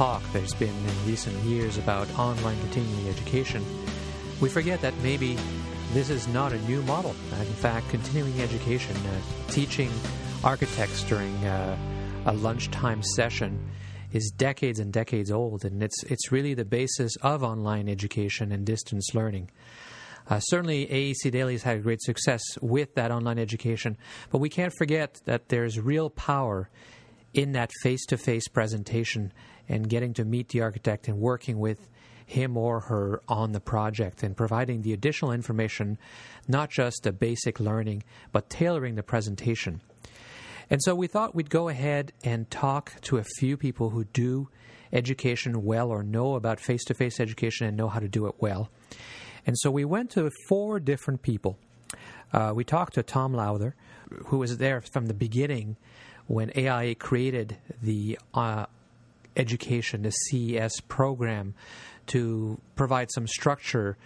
talk there's been in recent years about online continuing education, we forget that maybe this is not a new model. In fact, continuing education, uh, teaching architects during uh, a lunchtime session is decades and decades old, and it's it's really the basis of online education and distance learning. Uh, certainly, AEC Daily has had great success with that online education, but we can't forget that there's real power in that face-to-face presentation and getting to meet the architect and working with him or her on the project and providing the additional information, not just the basic learning, but tailoring the presentation. And so we thought we'd go ahead and talk to a few people who do education well or know about face to face education and know how to do it well. And so we went to four different people. Uh, we talked to Thom Lowther, who was there from the beginning when AIA created the uh, education, the CES program, to provide some structure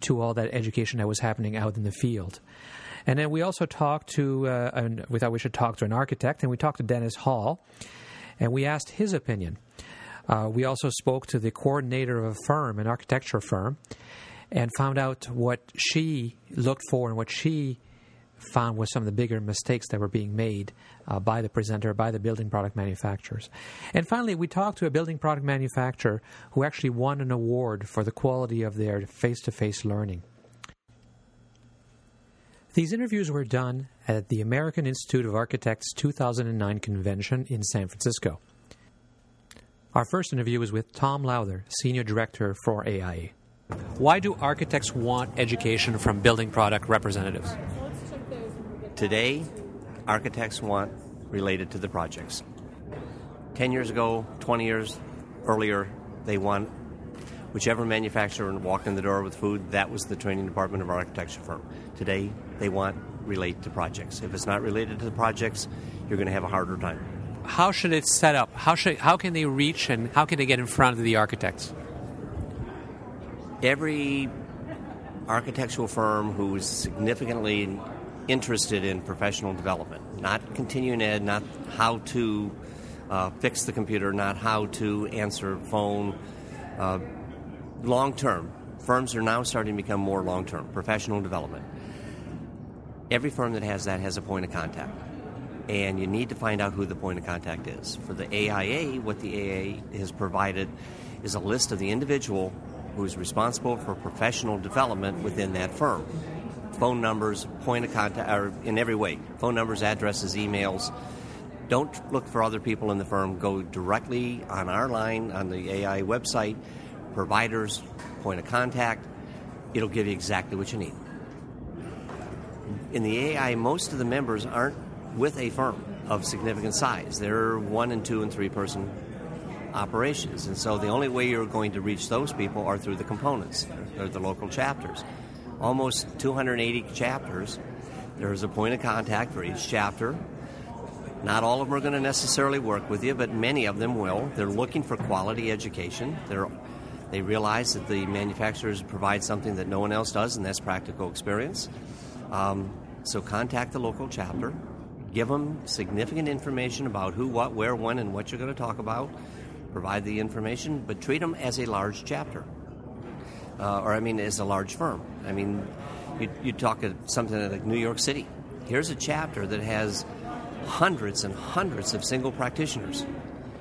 to all that education that was happening out in the field. And then we also talked to, uh, and we thought we should talk to an architect, and we talked to Dennis Hall, and we asked his opinion. Uh, we also spoke to the coordinator of a firm, an architecture firm, and found out what she looked for and what she found was some of the bigger mistakes that were being made uh, by the presenter, by the building product manufacturers. And finally, we talked to a building product manufacturer who actually won an award for the quality of their face to face learning. These interviews were done at the American Institute of Architects 2009 convention in San Francisco. Our first interview was with Thom Lowther, Senior Director for AIA. Why do architects want education from building product representatives? Today, architects want related to the projects. 10 years ago, 20 years earlier, they want whichever manufacturer walked in the door with food, that was the training department of our architecture firm. Today, they want relate to projects. If it's not related to the projects, you're going to have a harder time. How should it set up? How should how can they reach and how can they get in front of the architects? Every architectural firm who is significantly interested in professional development, not continuing ed, not how to uh, fix the computer, not how to answer phone. Uh, long term, firms are now starting to become more long term, professional development. Every firm that has that has a point of contact. And you need to find out who the point of contact is. For the AIA, what the AIA has provided is a list of the individual who is responsible for professional development within that firm phone numbers, point of contact, or in every way phone numbers, addresses, emails. Don't look for other people in the firm. Go directly on our line on the AI website, providers, point of contact. It'll give you exactly what you need. In the AI, most of the members aren't with a firm of significant size. They're one and two and three person operations. And so the only way you're going to reach those people are through the components, or the local chapters almost 280 chapters. There's a point of contact for each chapter. Not all of them are going to necessarily work with you, but many of them will. They're looking for quality education. They're, they realize that the manufacturers provide something that no one else does, and that's practical experience. Um, so contact the local chapter. Give them significant information about who, what, where, when, and what you're going to talk about. Provide the information, but treat them as a large chapter uh, or I mean, as a large firm. I mean, you, you talk at something like New York City. Here's a chapter that has hundreds and hundreds of single practitioners.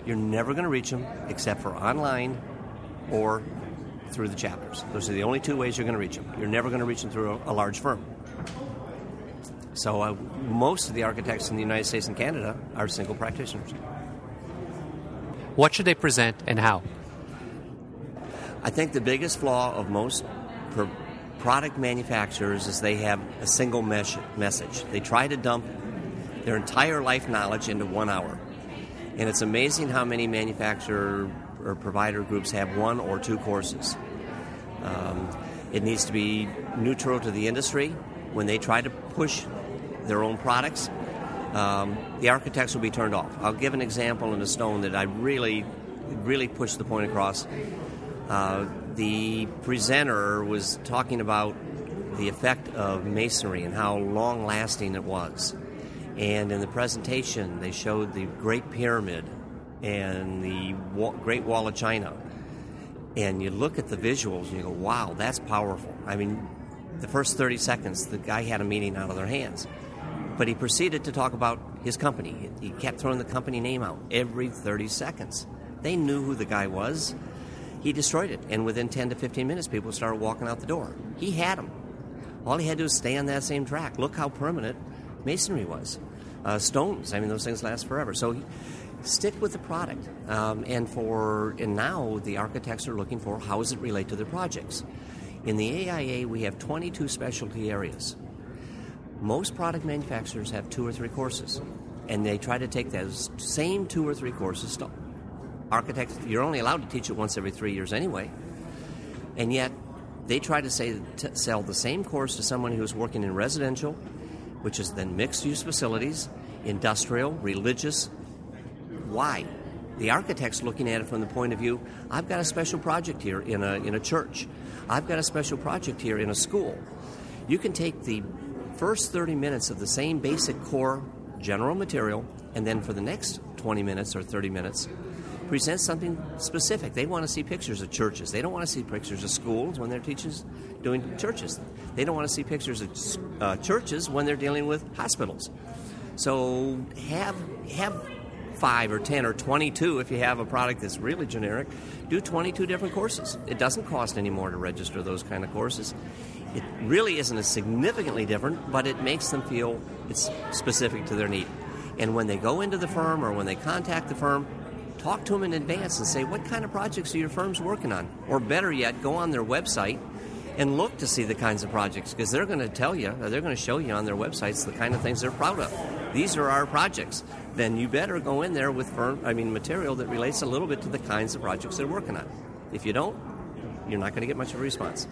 You're never going to reach them except for online or through the chapters. Those are the only two ways you're going to reach them. You're never going to reach them through a, a large firm. So, uh, most of the architects in the United States and Canada are single practitioners. What should they present and how? I think the biggest flaw of most product manufacturers is they have a single mes- message. They try to dump their entire life knowledge into one hour. And it's amazing how many manufacturer or provider groups have one or two courses. Um, it needs to be neutral to the industry. When they try to push their own products, um, the architects will be turned off. I'll give an example in a stone that I really, really pushed the point across. Uh, the presenter was talking about the effect of masonry and how long lasting it was. And in the presentation, they showed the Great Pyramid and the Great Wall of China, and you look at the visuals and you go, wow, that's powerful. I mean, the first 30 seconds, the guy had a meeting out of their hands. But he proceeded to talk about his company. He kept throwing the company name out every 30 seconds. They knew who the guy was. He destroyed it. And within 10 to 15 minutes, people started walking out the door. He had them. All he had to do was stay on that same track. Look how permanent masonry was. Uh, stones, I mean, those things last forever. So he, stick with the product. Um, and for and now the architects are looking for how does it relate to their projects. In the AIA, we have 22 specialty areas. Most product manufacturers have two or three courses, and they try to take those same two or three courses to architects. You're only allowed to teach it once every three years anyway, and yet they try to say to sell the same course to someone who's working in residential, which is then mixed use facilities, industrial, religious, why? The architect's looking at it from the point of view I've got a special project here in a, in a church, I've got a special project here in a school. You can take the first 30 minutes of the same basic core general material, and then for the next 20 minutes or 30 minutes, present something specific. They want to see pictures of churches. They don't want to see pictures of schools when they're teaching doing churches. They don't want to see pictures of uh, churches when they're dealing with hospitals. So have have five or 10 or 22 if you have a product that's really generic. Do 22 different courses. It doesn't cost any more to register those kind of courses. It really isn't as significantly different, but it makes them feel it's specific to their need. And when they go into the firm or when they contact the firm, talk to them in advance and say, what kind of projects are your firms working on? Or better yet, go on their website and look to see the kinds of projects because they're going to tell you, they're going to show you on their websites the kind of things they're proud of. These are our projects then you better go in there with firm, I mean, material that relates a little bit to the kinds of projects they're working on. If you don't, you're not going to get much of a response.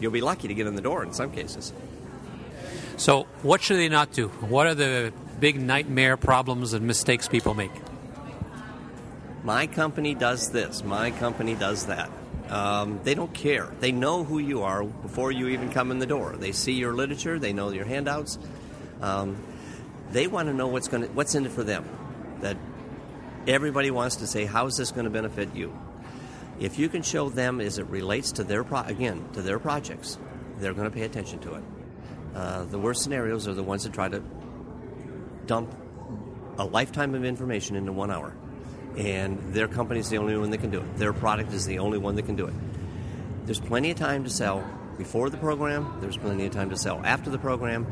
You'll be lucky to get in the door in some cases. So, what should they not do? What are the big nightmare problems and mistakes people make? My company does this. My company does that. Um, they don't care. They know who you are before you even come in the door. They see your literature. They know your handouts. Um, they want to know what's going to, what's in it for them. That everybody wants to say, how is this going to benefit you? If you can show them as it relates to their pro- again to their projects, they're going to pay attention to it. Uh, the worst scenarios are the ones that try to dump a lifetime of information into one hour, and their company is the only one that can do it. Their product is the only one that can do it. There's plenty of time to sell before the program. There's plenty of time to sell after the program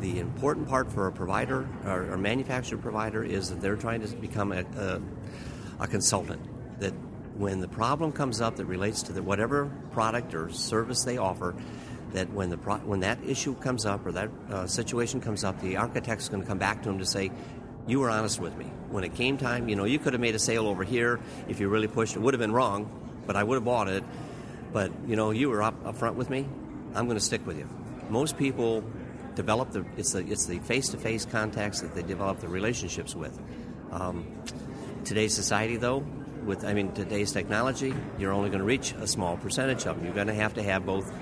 the important part for a provider or, or manufacturer provider is that they're trying to become a, a, a, consultant. That when the problem comes up that relates to the, whatever product or service they offer, that when the pro, when that issue comes up or that uh, situation comes up, the architect's going to come back to them to say, "You were honest with me when it came time. You know, you could have made a sale over here if you really pushed. It would have been wrong, but I would have bought it. But you know, you were up, up front with me. I'm going to stick with you." Most people develop the it's the it's the face to face contacts that they develop the relationships with. Um, today's society, though, with I mean today's technology, you're only going to reach a small percentage of them. You're going to have to have both.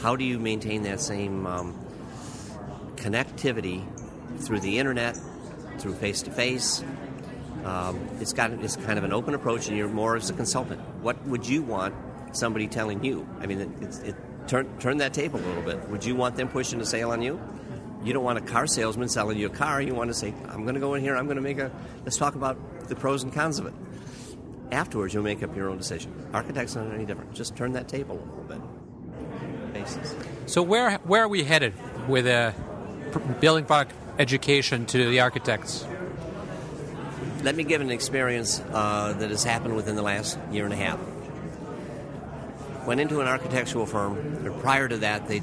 How do you maintain that same um, connectivity through the internet, through face to face face? It's got it's kind of an open approach, and you're more as a consultant. What would you want somebody telling you? I mean, it, it, turn turn that table a little bit. Would you want them pushing a sale on you? you don't want a car salesman selling you a car. You want to say, I'm going to go in here, I'm going to make a, let's talk about the pros and cons of it. Afterwards, you'll make up your own decision. Architects aren't any different. Just turn that table a little bit. Basis. So, where, where are we headed with uh, a building product education to the architects? Let me give an experience uh, that has happened within the last year and a half went into an architectural firm. Prior to that, they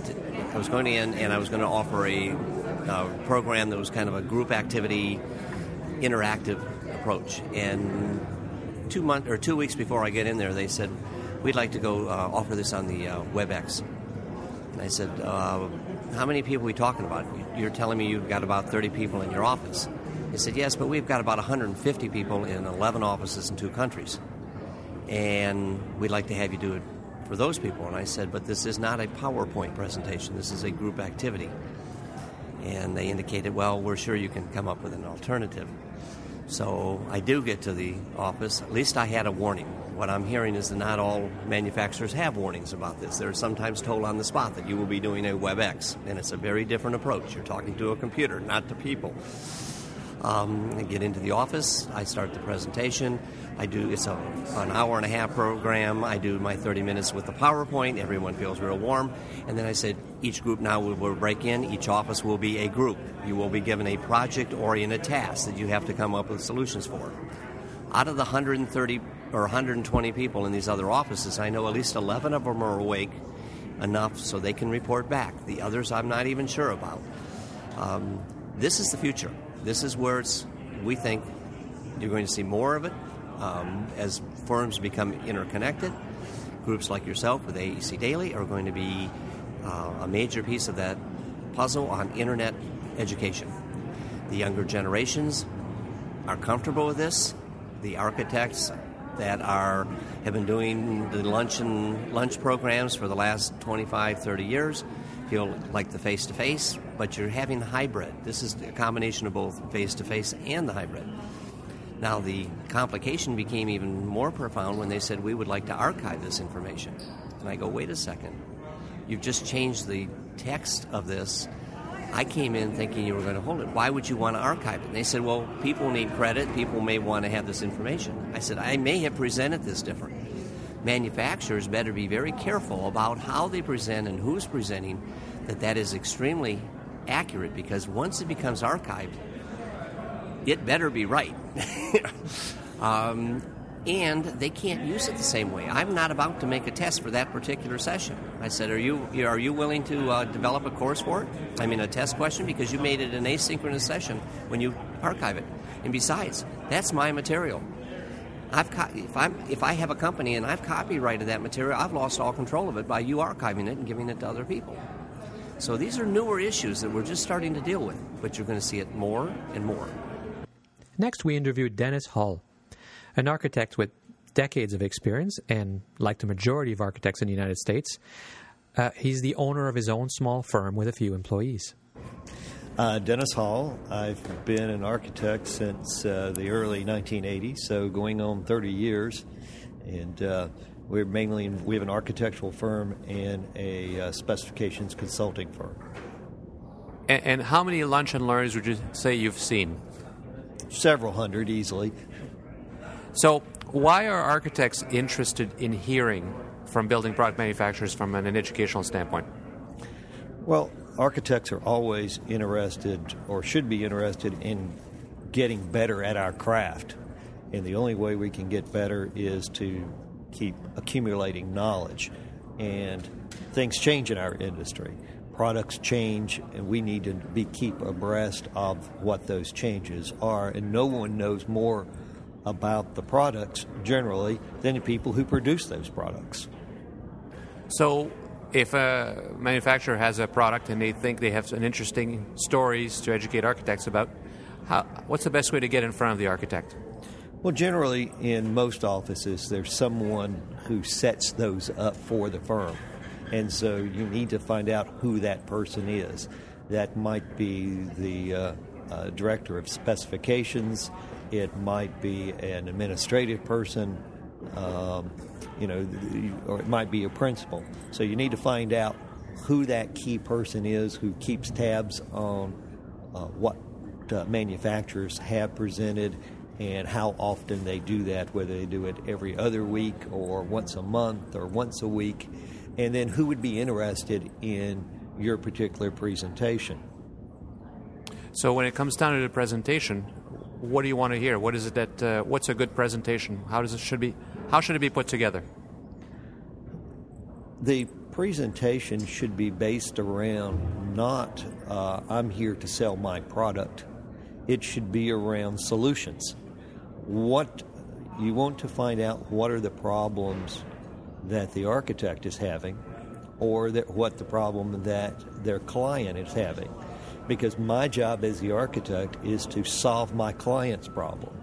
I was going in and I was going to offer a uh, program that was kind of a group activity, interactive approach. And two months or two weeks before I get in there, they said, "We'd like to go uh, offer this on the uh, WebEx." And I said, uh, "How many people are we talking about? You're telling me you've got about 30 people in your office." He said, "Yes, but we've got about 150 people in 11 offices in two countries, and we'd like to have you do it for those people. And I said, but this is not a PowerPoint presentation, this is a group activity. And they indicated, well, we're sure you can come up with an alternative. So I do get to the office. At least I had a warning. What I'm hearing is that not all manufacturers have warnings about this. They're sometimes told on the spot that you will be doing a WebEx, and it's a very different approach. You're talking to a computer, not to people. Um, I get into the office. I start the presentation. I do it's a, an hour and a half program. I do my 30 minutes with the PowerPoint. Everyone feels real warm, and then I said each group now will, will break in. Each office will be a group. You will be given a project-oriented task that you have to come up with solutions for. Out of the 130 or 120 people in these other offices, I know at least 11 of them are awake enough so they can report back. The others, I'm not even sure about. Um, this is the future. This is where it's, we think you're going to see more of it um, as firms become interconnected. Groups like yourself with AEC Daily are going to be uh, a major piece of that puzzle on internet education. The younger generations are comfortable with this. The architects that are have been doing the lunch and lunch programs for the last 25, 30 years feel like the face to face, but you're having the hybrid. This is a combination of both face to face and the hybrid. Now, the complication became even more profound when they said, We would like to archive this information. And I go, Wait a second. You've just changed the text of this. I came in thinking you were going to hold it. Why would you want to archive it? And they said, Well, people need credit. People may want to have this information. I said, I may have presented this different manufacturers better be very careful about how they present and who's presenting, that that is extremely accurate because once it becomes archived, it better be right. um, and they can't use it the same way. I'm not about to make a test for that particular session. I said, "Are you are you willing to uh, develop a course for it? I mean, a test question because you made it an asynchronous session when you archive it. And besides, that's my material. I've co- if I'm if I have a company and I've copyrighted that material, I've lost all control of it by you archiving it and giving it to other people. So these are newer issues that we're just starting to deal with, but you're going to see it more and more. Next, we interviewed Dennis Hall, an architect with decades of experience, and like the majority of architects in the United States, uh, he's the owner of his own small firm with a few employees. Uh, Dennis Hall. I've been an architect since uh, the early 1980s, so going on 30 years. And uh, we're mainly we have an architectural firm and a uh, specifications consulting firm. And, and how many lunch and learns would you say you've seen? Several hundred easily. So, why are architects interested in hearing from building product manufacturers from an educational standpoint? Well, architects are always interested or should be interested in getting better at our craft. And the only way we can get better is to keep accumulating knowledge. And things change in our industry. Products change, and we need to be keep abreast of what those changes are. And no one knows more about the products generally than the people who produce those products. So, if a manufacturer has a product and they think they have an interesting stories to educate architects about, how, what's the best way to get in front of the architect? Well, generally, in most offices, there's someone who sets those up for the firm. And so you need to find out who that person is. That might be the uh, uh, director of specifications, it might be an administrative person, um, you know, or it might be a principal. So you need to find out who that key person is who keeps tabs on uh, what uh, manufacturers have presented and how often they do that, whether they do it every other week or once a month or once a week, and then who would be interested in your particular presentation. So when it comes down to the presentation, what do you want to hear? What is it that? Uh, what's a good presentation? How does it should be? How should it be put together? The presentation should be based around not uh, I'm here to sell my product. It should be around solutions. What you want to find out what are the problems that the architect is having, or that what the problem that their client is having because my job as the architect is to solve my client's problem.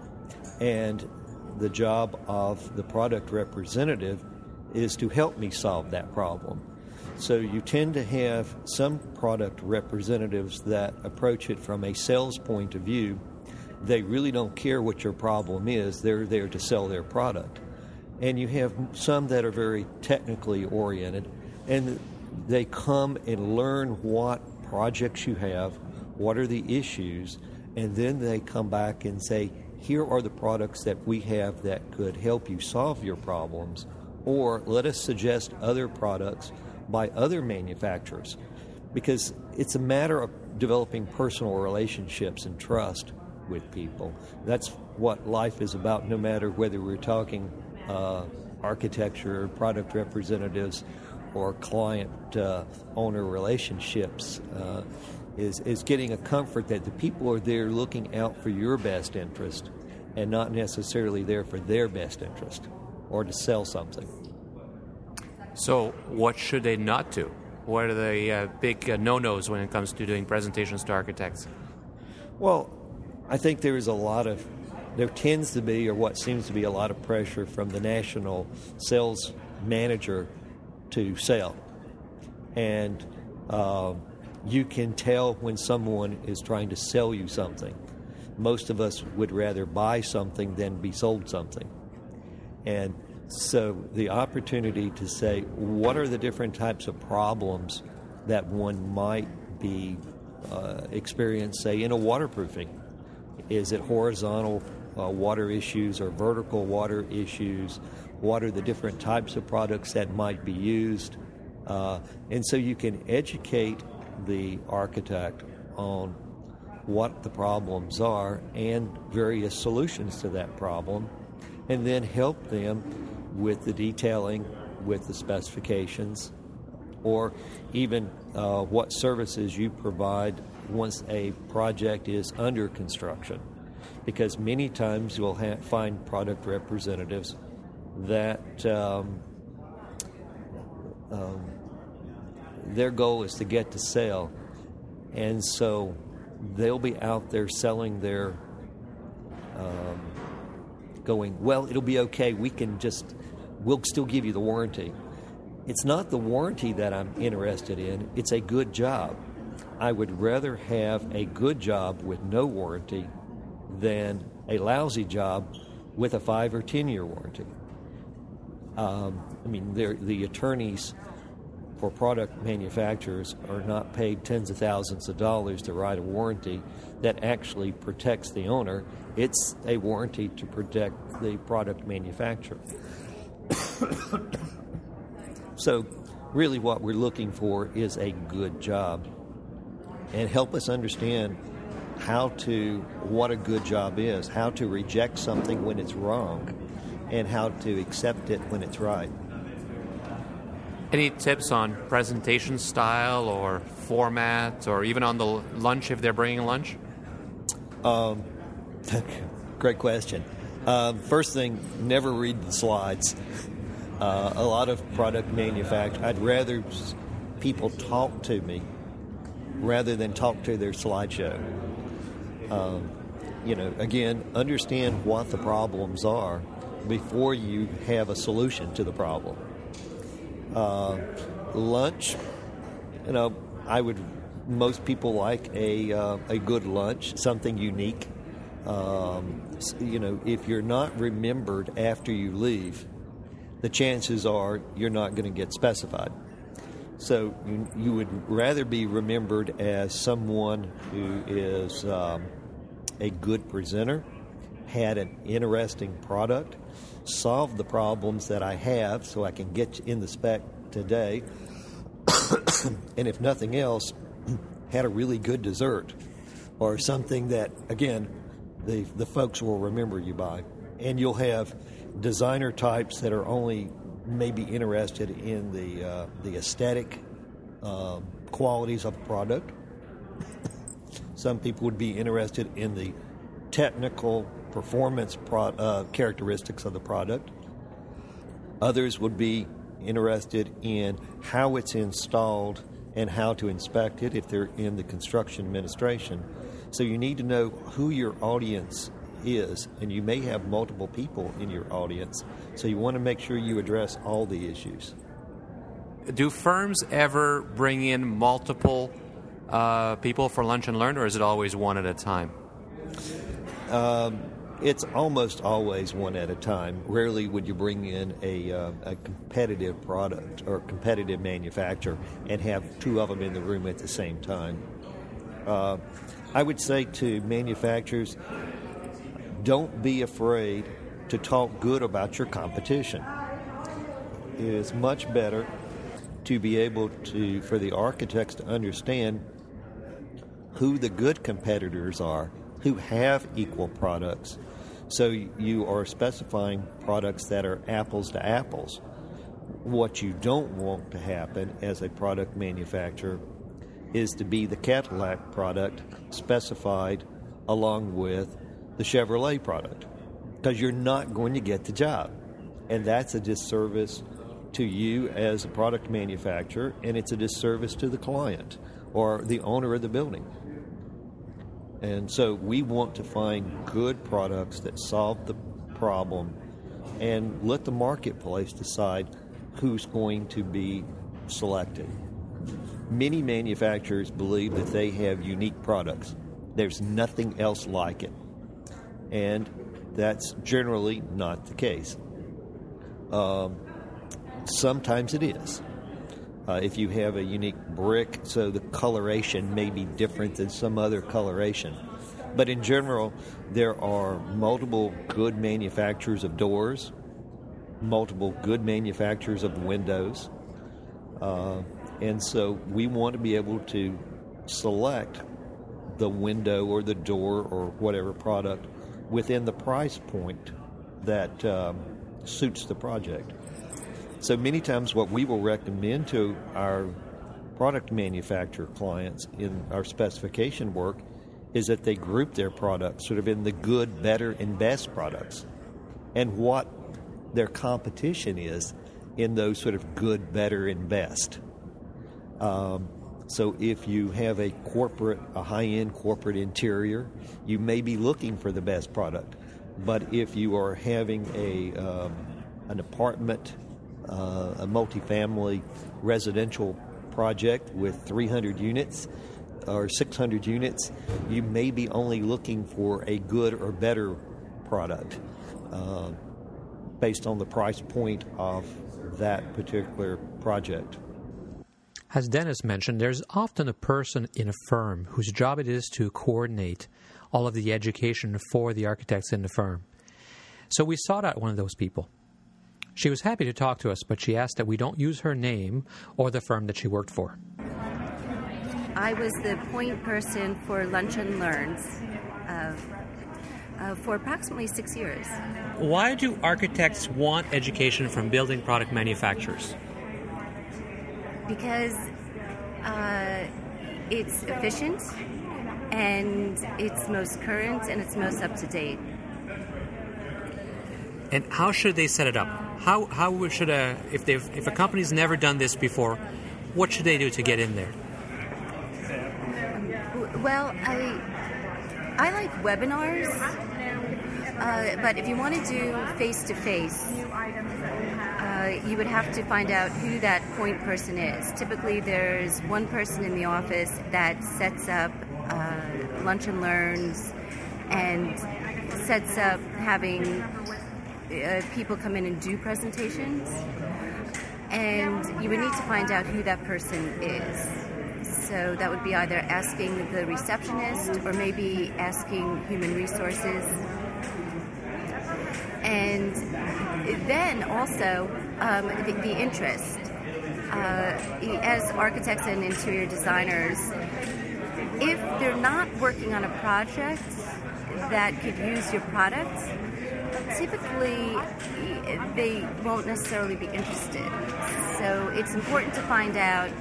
And the job of the product representative is to help me solve that problem. So you tend to have some product representatives that approach it from a sales point of view, They really don't care what your problem is, they're there to sell their product. And you have some that are very technically oriented, and they come and learn what projects you have, what are the issues, and then they come back and say, here are the products that we have that could help you solve your problems, or let us suggest other products by other manufacturers. Because it's a matter of developing personal relationships and trust with people. That's what life is about, no matter whether we're talking uh, architecture, product representatives, or client uh, owner relationships. Uh, is, is getting a comfort that the people are there looking out for your best interest and not necessarily there for their best interest or to sell something. So, what should they not do? What are the uh, big uh, no nos when it comes to doing presentations to architects? Well, I think there is a lot of, there tends to be, or what seems to be a lot of pressure from the national sales manager to sell. And uh, you can tell when someone is trying to sell you something. Most of us would rather buy something than be sold something. And so the opportunity to say, what are the different types of problems that one might be uh, say, in a waterproofing? Is it horizontal uh, water issues or vertical water issues? What are the different types of products that might be used? Uh, and so you can educate the architect on what the problems are and various solutions to that problem, and then help them with the detailing, with the specifications, or even uh, what services you provide once a project is under construction. Because many times you'll ha- find product representatives that um, um, their goal is to get to sale, and so they'll be out there selling their. Um, going well it'll be okay. We can just we'll still give you the warranty. It's not the warranty that i'm interested in. It's a good job. I would rather have a good job with no warranty than a lousy job with a five or ten year warranty. Um, i mean the attorneys for product manufacturers are not paid tens of thousands of dollars to write a warranty that actually protects the owner. It's a warranty to protect the product manufacturer. so, really, what we're looking for is a good job and help us understand how to, what a good job is, how to reject something when it's wrong, and how to accept it when it's right. Any tips on presentation style or format, or even on the lunch if they're bringing lunch? Um, great question. Um, first thing, never read the slides. Uh, a lot of product manufacturers, I'd rather people talk to me rather than talk to their slideshow. Um, you know, again, understand what the problems are before you have a solution to the problem. Uh, lunch, you know, I would. Most people like a uh, a good lunch, something unique. Um, you know, if you're not remembered after you leave, the chances are you're not going to get specified. So you, you, would rather be remembered as someone who is um, a good presenter, had an interesting product, solve the problems that I have so I can get in the spec today. and if nothing else, had a really good dessert or something that, again, the, the folks will remember you by. And you'll have designer types that are only maybe interested in the, uh, the aesthetic um, qualities of a product. Some people would be interested in the technical performance pro- uh, characteristics of the product. Others would be interested in how it's installed and how to inspect it if they're in the construction administration. So you need to know who your audience is, and you may have multiple people in your audience. So you want to make sure you address all the issues. Do firms ever bring in multiple uh, people for lunch and learn, or is it always one at a time? Um, it's almost always one at a time. Rarely would you bring in a, uh, a competitive product or competitive manufacturer and have two of them in the room at the same time. Uh, I would say to manufacturers, don't be afraid to talk good about your competition. It is much better to be able to, for the architects to understand who the good competitors are, who have equal products. So you are specifying products that are apples to apples. What you don't want to happen as a product manufacturer is to be the Cadillac product specified along with the Chevrolet product because you're not going to get the job. And that's a disservice to you as a product manufacturer, and it's a disservice to the client or the owner of the building. And so we want to find good products that solve the problem and let the marketplace decide who's going to be selected. Many manufacturers believe that they have unique products. There's nothing else like it. And that's generally not the case. Um, sometimes it is. Uh, if you have a unique brick, so the coloration may be different than some other coloration. But in general, there are multiple good manufacturers of doors, multiple good manufacturers of windows. Uh, and so we want to be able to select the window or the door or whatever product within the price point that um, suits the project. So many times, what we will recommend to our product manufacturer clients in our specification work is that they group their products sort of in the good, better, and best products and what their competition is in those sort of good, better, and best. Um, so if you have a corporate, a high-end corporate interior, you may be looking for the best product. But if you are having a um, an apartment, uh, a multifamily residential project with 300 units or 600 units, you may be only looking for a good or better product uh, based on the price point of that particular project. As Dennis mentioned, there's often a person in a firm whose job it is to coordinate all of the education for the architects in the firm. So we sought out one of those people. She was happy to talk to us, but she asked that we don't use her name or the firm that she worked for. I was the point person for Lunch and Learns uh, uh, for approximately six years. Why do architects want education from building product manufacturers? because uh, it's efficient and it's most current and it's most up to date. And how should they set it up? How how should a if they if a company's never done this before, what should they do to get in there? Well, I I like webinars, uh, but if you want to do face to face, you would have to find out who that point person is. Typically, there's one person in the office that sets up uh, lunch and learns and sets up having uh, people come in and do presentations. And you would need to find out who that person is. So that would be either asking the receptionist or maybe asking human resources. And then also um, the, the, interest. Uh, as architects and interior designers, if they're not working on a project that could use your product, typically they won't necessarily be interested. So it's important to find out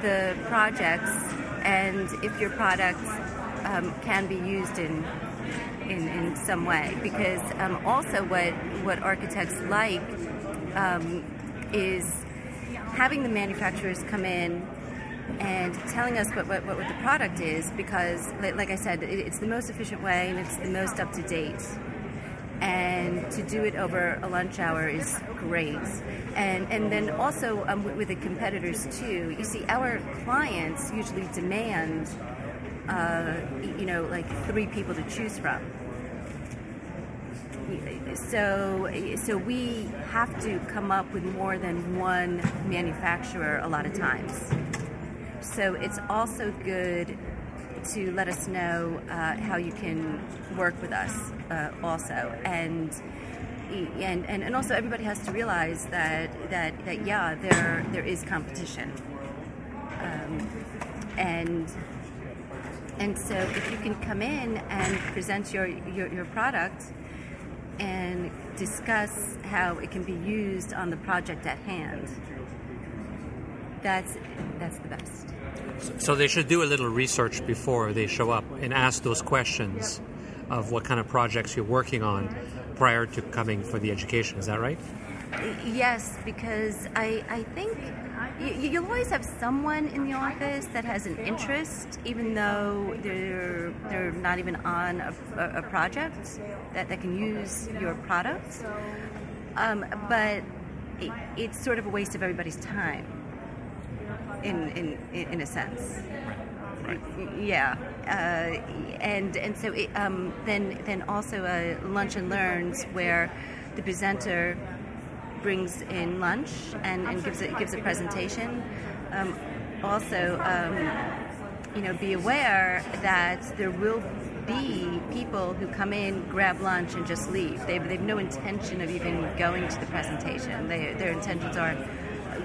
the projects and if your product um, can be used in in, in some way because um, also what what architects like um, is having the manufacturers come in and telling us what, what, what the product is because like I said it's the most efficient way and it's the most up to date and to do it over a lunch hour is great and and then also um, with the competitors too you see our clients usually demand uh, you know like three people to choose from so so we have to come up with more than one manufacturer a lot of times. So it's also good to let us know uh, how you can work with us uh, also. And and, and, and also everybody has to realize that, that, that yeah there there is competition. Um, and and so if you can come in and present your, your, your product and discuss how it can be used on the project at hand that's that's the best so they should do a little research before they show up and ask those questions of what kind of projects you're working on prior to coming for the education. Is that right? Yes, because I, I think you, will always have someone in the office that has an interest, even though they're they're not even on a, a project that, that can use your product. Um, but it, it's sort of a waste of everybody's time in in in a sense. Right. Yeah, uh, and and so it, um, then then also a lunch and learns where the presenter brings in lunch and, and gives it gives a presentation. Um, also, um, you know, be aware that there will be people who come in, grab lunch, and just leave. They've, they've no intention of even going to the presentation. They, their intentions are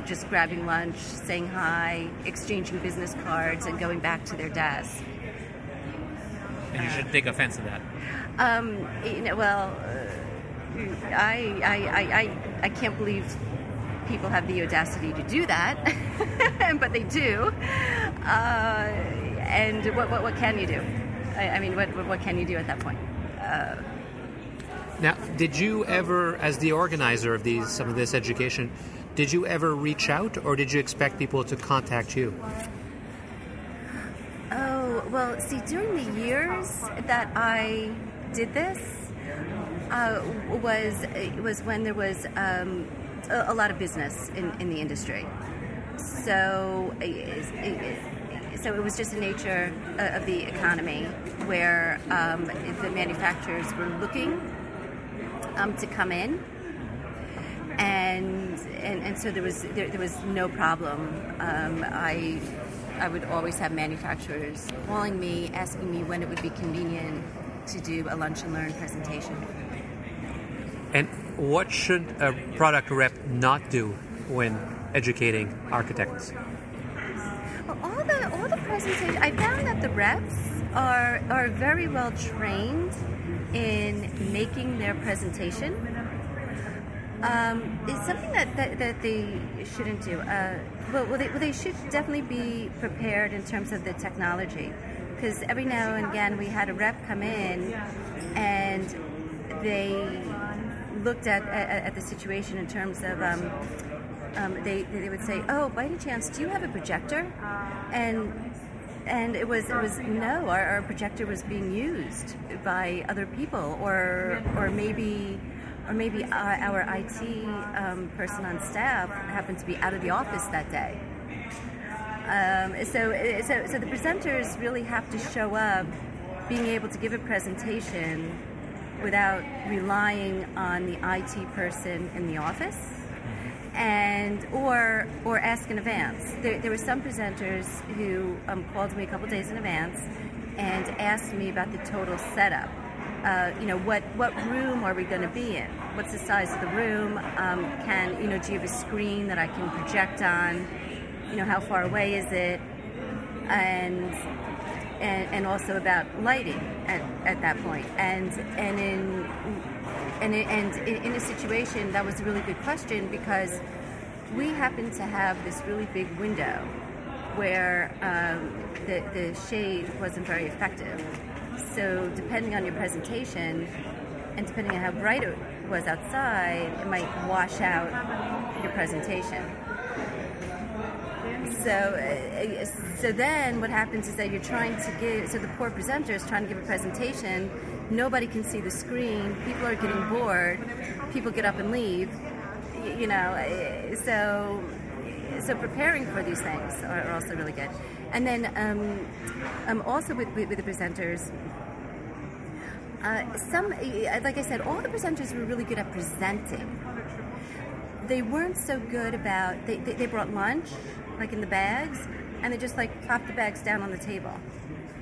just grabbing lunch, saying hi, exchanging business cards, and going back to their desk. And you should take offense to that. Um, you know, well, uh, I, I, I, I, I can't believe people have the audacity to do that, but they do. Uh, and what, what, what can you do? I, I mean, what, what can you do at that point? Uh, now, did you ever, as the organizer of these some of this education, did you ever reach out, or did you expect people to contact you? Oh well, see, during the years that I did this, uh, was was when there was um, a, a, lot of business in, in the industry. So, so it was just the nature of the economy where um, the manufacturers were looking um, to come in and and, and so there was there, there was no problem. Um, I I would always have manufacturers calling me, asking me when it would be convenient to do a lunch and learn presentation. And what should a product rep not do when educating architects? Well, all the all the presentations, I found that the reps are are very well trained in making their presentation um, it's something that, that, that, they shouldn't do. Uh, well, well they, well, they should definitely be prepared in terms of the technology. Because every now and again we had a rep come in and they looked at, at, at the situation in terms of um, um, they, they would say, "Oh, by any chance, do you have a projector?" And and it was it was no, our, our projector was being used by other people, or or maybe or maybe our, our IT um, person on staff happened to be out of the office that day. Um, so, so, so the presenters really have to show up being able to give a presentation without relying on the IT person in the office and or or ask in advance. There, there were some presenters who um, called me a couple days in advance and asked me about the total setup uh, you know, what, what room are we going to be in? What's the size of the room? Um, can, you know, do you have a screen that I can project on? You know, how far away is it? And, and, and also about lighting at, at that point. And, and, in, and, and in a situation, that was a really good question because we happen to have this really big window where um, the, the shade wasn't very effective. So depending on your presentation and depending on how bright it was outside, it might wash out your presentation. So, uh, so then what happens is that you're trying to give, so the poor presenter is trying to give a presentation, nobody can see the screen, people are getting bored, people get up and leave, you know, uh, so, so preparing for these things are also really good. And then um, um, also with, with, with, the presenters, Uh, some, uh, like I said, all the presenters were really good at presenting. They weren't so good about. They, they, they brought lunch, like in the bags, and they just like plopped the bags down on the table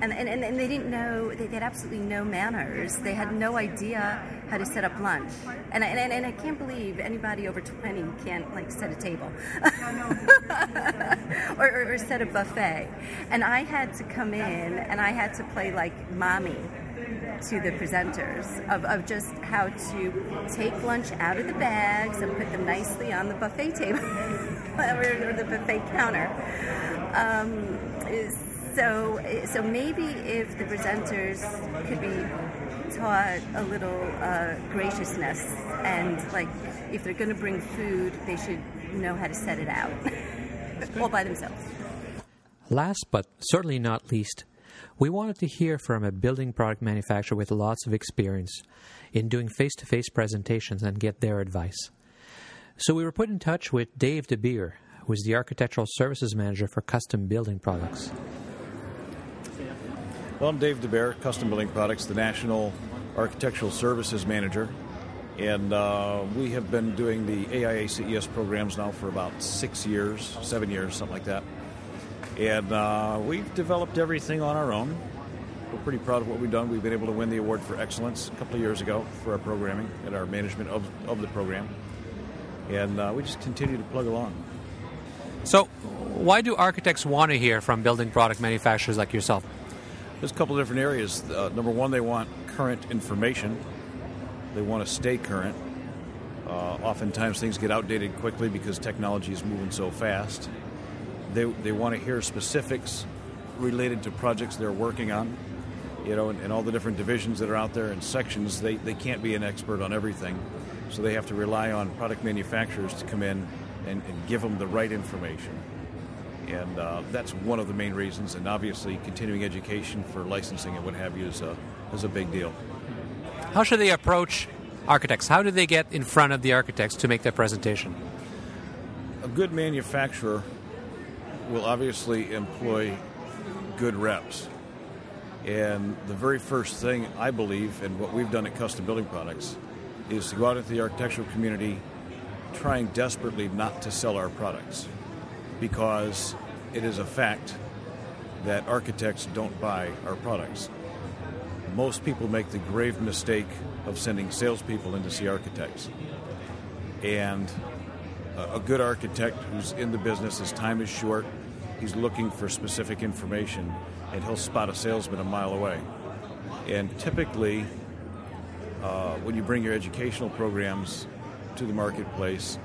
and, and, and they didn't know, they had absolutely no manners. They had no idea how to set up lunch. And, and, and I can't believe anybody over 20 can't like set a table or, or, or set a buffet. And I had to come in and I had to play like mommy to the presenters of, of just how to take lunch out of the bags and put them nicely on the buffet table or, the buffet counter. Um, so, so maybe if the presenters could be taught a little uh, graciousness and like if they're going to bring food, they should know how to set it out all by themselves. Last but certainly not least, we wanted to hear from a building product manufacturer with lots of experience in doing face to face presentations and get their advice. So we were put in touch with Dave deBear, who is the Architectural Services Manager for Custom Building Products. Well, I'm Dave deBear, Custom Building Products, the National Architectural Services Manager. And uh, we have been doing the AIA CES programs now for about six years, seven years, something like that. And uh, we've developed everything on our own. We're pretty proud of what we've done. We've been able to win the award for excellence a couple of years ago for our programming and our management of, of the program. And uh, we just continue to plug along. So, why do architects want to hear from building product manufacturers like yourself? There's a couple of different areas. Uh, number one, they want current information. They want to stay current. Uh, oftentimes, things get outdated quickly because technology is moving so fast. They, they want to hear specifics related to projects they're working on. You know, and, and all the different divisions that are out there and sections, they, they can't be an expert on everything. So they have to rely on product manufacturers to come in and, and give them the right information and uh, that's one of the main reasons. And obviously, continuing education for licensing and what have you is a, is a big deal. How should they approach architects? How do they get in front of the architects to make their presentation? A good manufacturer will obviously employ good reps. And the very first thing I believe, and what we've done at Custom Building Products, is to go out into the architectural community trying desperately not to sell our products because it is a fact that architects don't buy our products. Most people make the grave mistake of sending salespeople in to see architects. And a good architect who's in the business, his time is short, he's looking for specific information, and he'll spot a salesman a mile away. And typically, uh, when you bring your educational programs to the marketplace,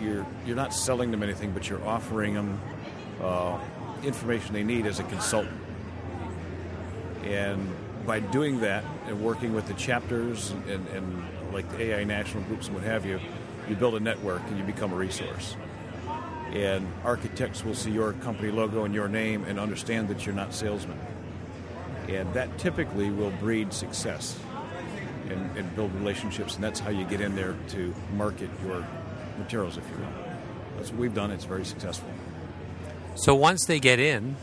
you're you're not selling them anything, but you're offering them uh, information they need as a consultant. And by doing that and working with the chapters and, and like the AI national groups and what have you, you build a network and you become a resource. And architects will see your company logo and your name and understand that you're not salesmen. And that typically will breed success and, and build relationships, and that's how you get in there to market your materials, if you will. That's what we've done. It's very successful. So once they get in,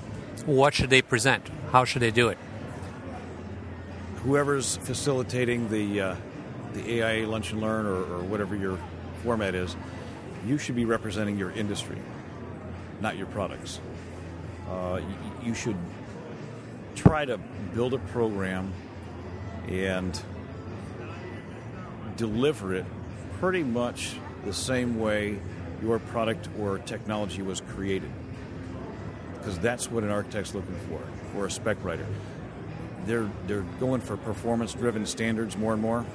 what should they present? How should they do it? Whoever's facilitating the uh, the AIA Lunch and Learn or, or whatever your format is, you should be representing your industry, not your products. Uh, you, you should try to build a program and deliver it pretty much the same way your product or technology was created. Because that's what an architect's looking for, or a spec writer. They're, they're going for performance driven standards more and more,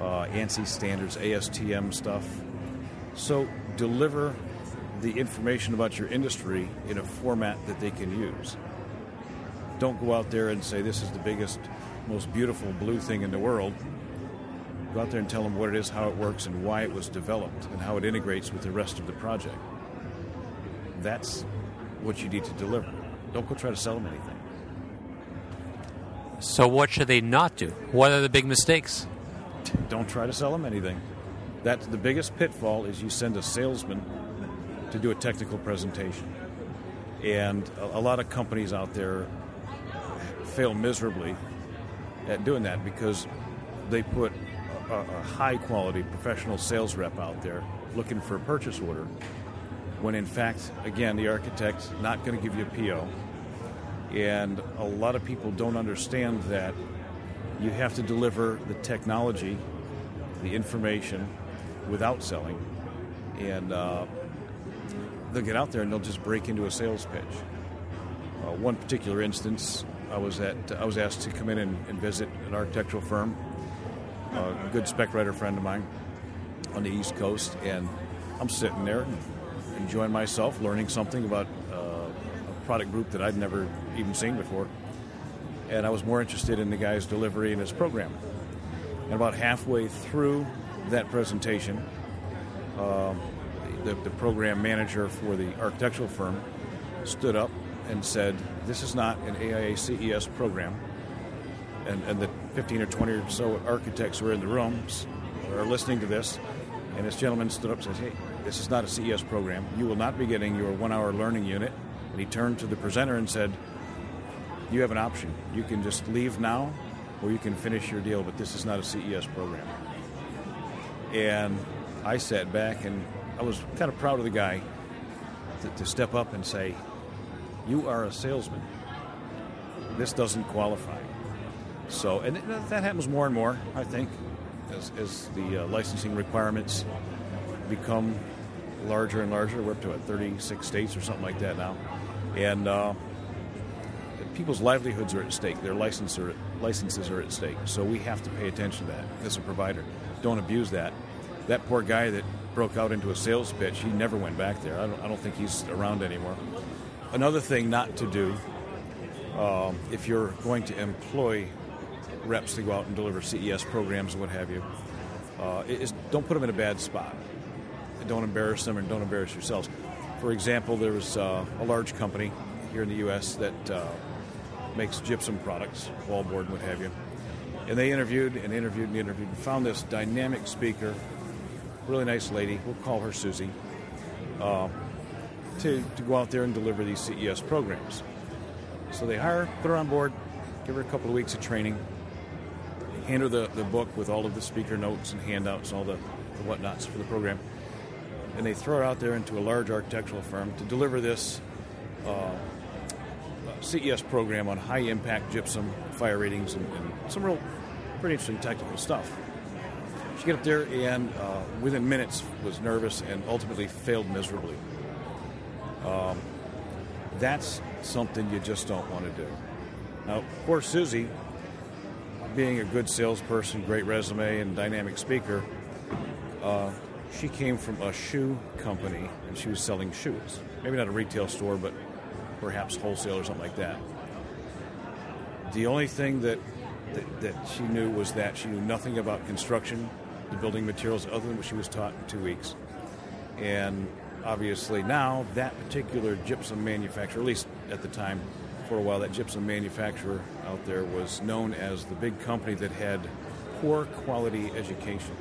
uh, ANSI standards, ASTM stuff. So deliver the information about your industry in a format that they can use. Don't go out there and say, this is the biggest, most beautiful blue thing in the world Go out there and tell them what it is, how it works, and why it was developed, and how it integrates with the rest of the project. That's what you need to deliver. Don't go try to sell them anything. So, what should they not do? What are the big mistakes? Don't try to sell them anything. That's the biggest pitfall is you send a salesman to do a technical presentation. And a, a lot of companies out there fail miserably at doing that because they put a, a high quality professional sales rep out there looking for a purchase order when in fact, again, the architect's not going to give you a PO. And a lot of people don't understand that you have to deliver the technology, the information, without selling. And uh, they'll get out there and they'll just break into a sales pitch. Uh, one particular instance, I was at I was asked to come in and, and visit an architectural firm, a good spec writer friend of mine on the East Coast, and I'm sitting there enjoying myself, learning something about uh, a product group that I'd never even seen before. And I was more interested in the guy's delivery and his program. And about halfway through that presentation, um, the, the program manager for the architectural firm stood up and said, This is not an AIA CES program. And, and the 15 or 20 or so architects who are in the rooms are listening to this. And this gentleman stood up and said, Hey, this is not a CES program. You will not be getting your one hour learning unit. And he turned to the presenter and said, You have an option. You can just leave now or you can finish your deal, but this is not a CES program. And I sat back and I was kind of proud of the guy to, to step up and say, You are a salesman. This doesn't qualify. So, and that happens more and more, I think, as, as the uh, licensing requirements become larger and larger. We're up to what, 36 states or something like that now. And uh, people's livelihoods are at stake. Their license are, licenses are at stake. So we have to pay attention to that as a provider. Don't abuse that. That poor guy that broke out into a sales pitch, he never went back there. I don't, I don't think he's around anymore. Another thing not to do um, if you're going to employ reps to go out and deliver CES programs and what have you, uh, is don't put them in a bad spot don't embarrass them and don't embarrass yourselves. For example, there was uh, a large company here in the U.S. that uh, makes gypsum products, wallboard, what have you. And they interviewed and interviewed and interviewed and found this dynamic speaker, really nice lady, we'll call her Susie, uh, to, to go out there and deliver these CES programs. So they hire, put her on board, give her a couple of weeks of training, hand her the, the book with all of the speaker notes and handouts and all the, the whatnots for the program and they throw it out there into a large architectural firm to deliver this uh, CES program on high impact gypsum fire ratings and, and, some real pretty interesting technical stuff. She got up there and uh, within minutes was nervous and ultimately failed miserably. Um, that's something you just don't want to do. Now, poor Susie, being a good salesperson, great resume, and dynamic speaker, uh, she came from a shoe company and she was selling shoes. Maybe not a retail store, but perhaps wholesale or something like that. The only thing that, that, that she knew was that she knew nothing about construction, the building materials, other than what she was taught in two weeks. And obviously now that particular gypsum manufacturer, at least at the time, for a while, that gypsum manufacturer out there was known as the big company that had poor quality education.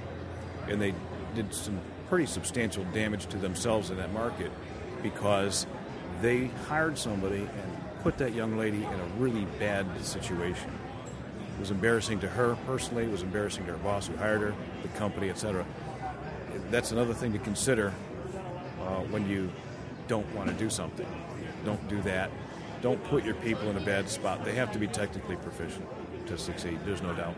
And they did some pretty substantial damage to themselves in that market because they hired somebody and put that young lady in a really bad situation. It was embarrassing to her personally, it was embarrassing to her boss who hired her, the company, etc. That's another thing to consider uh, when you don't want to do something. Don't do that. Don't put your people in a bad spot. They have to be technically proficient to succeed, there's no doubt.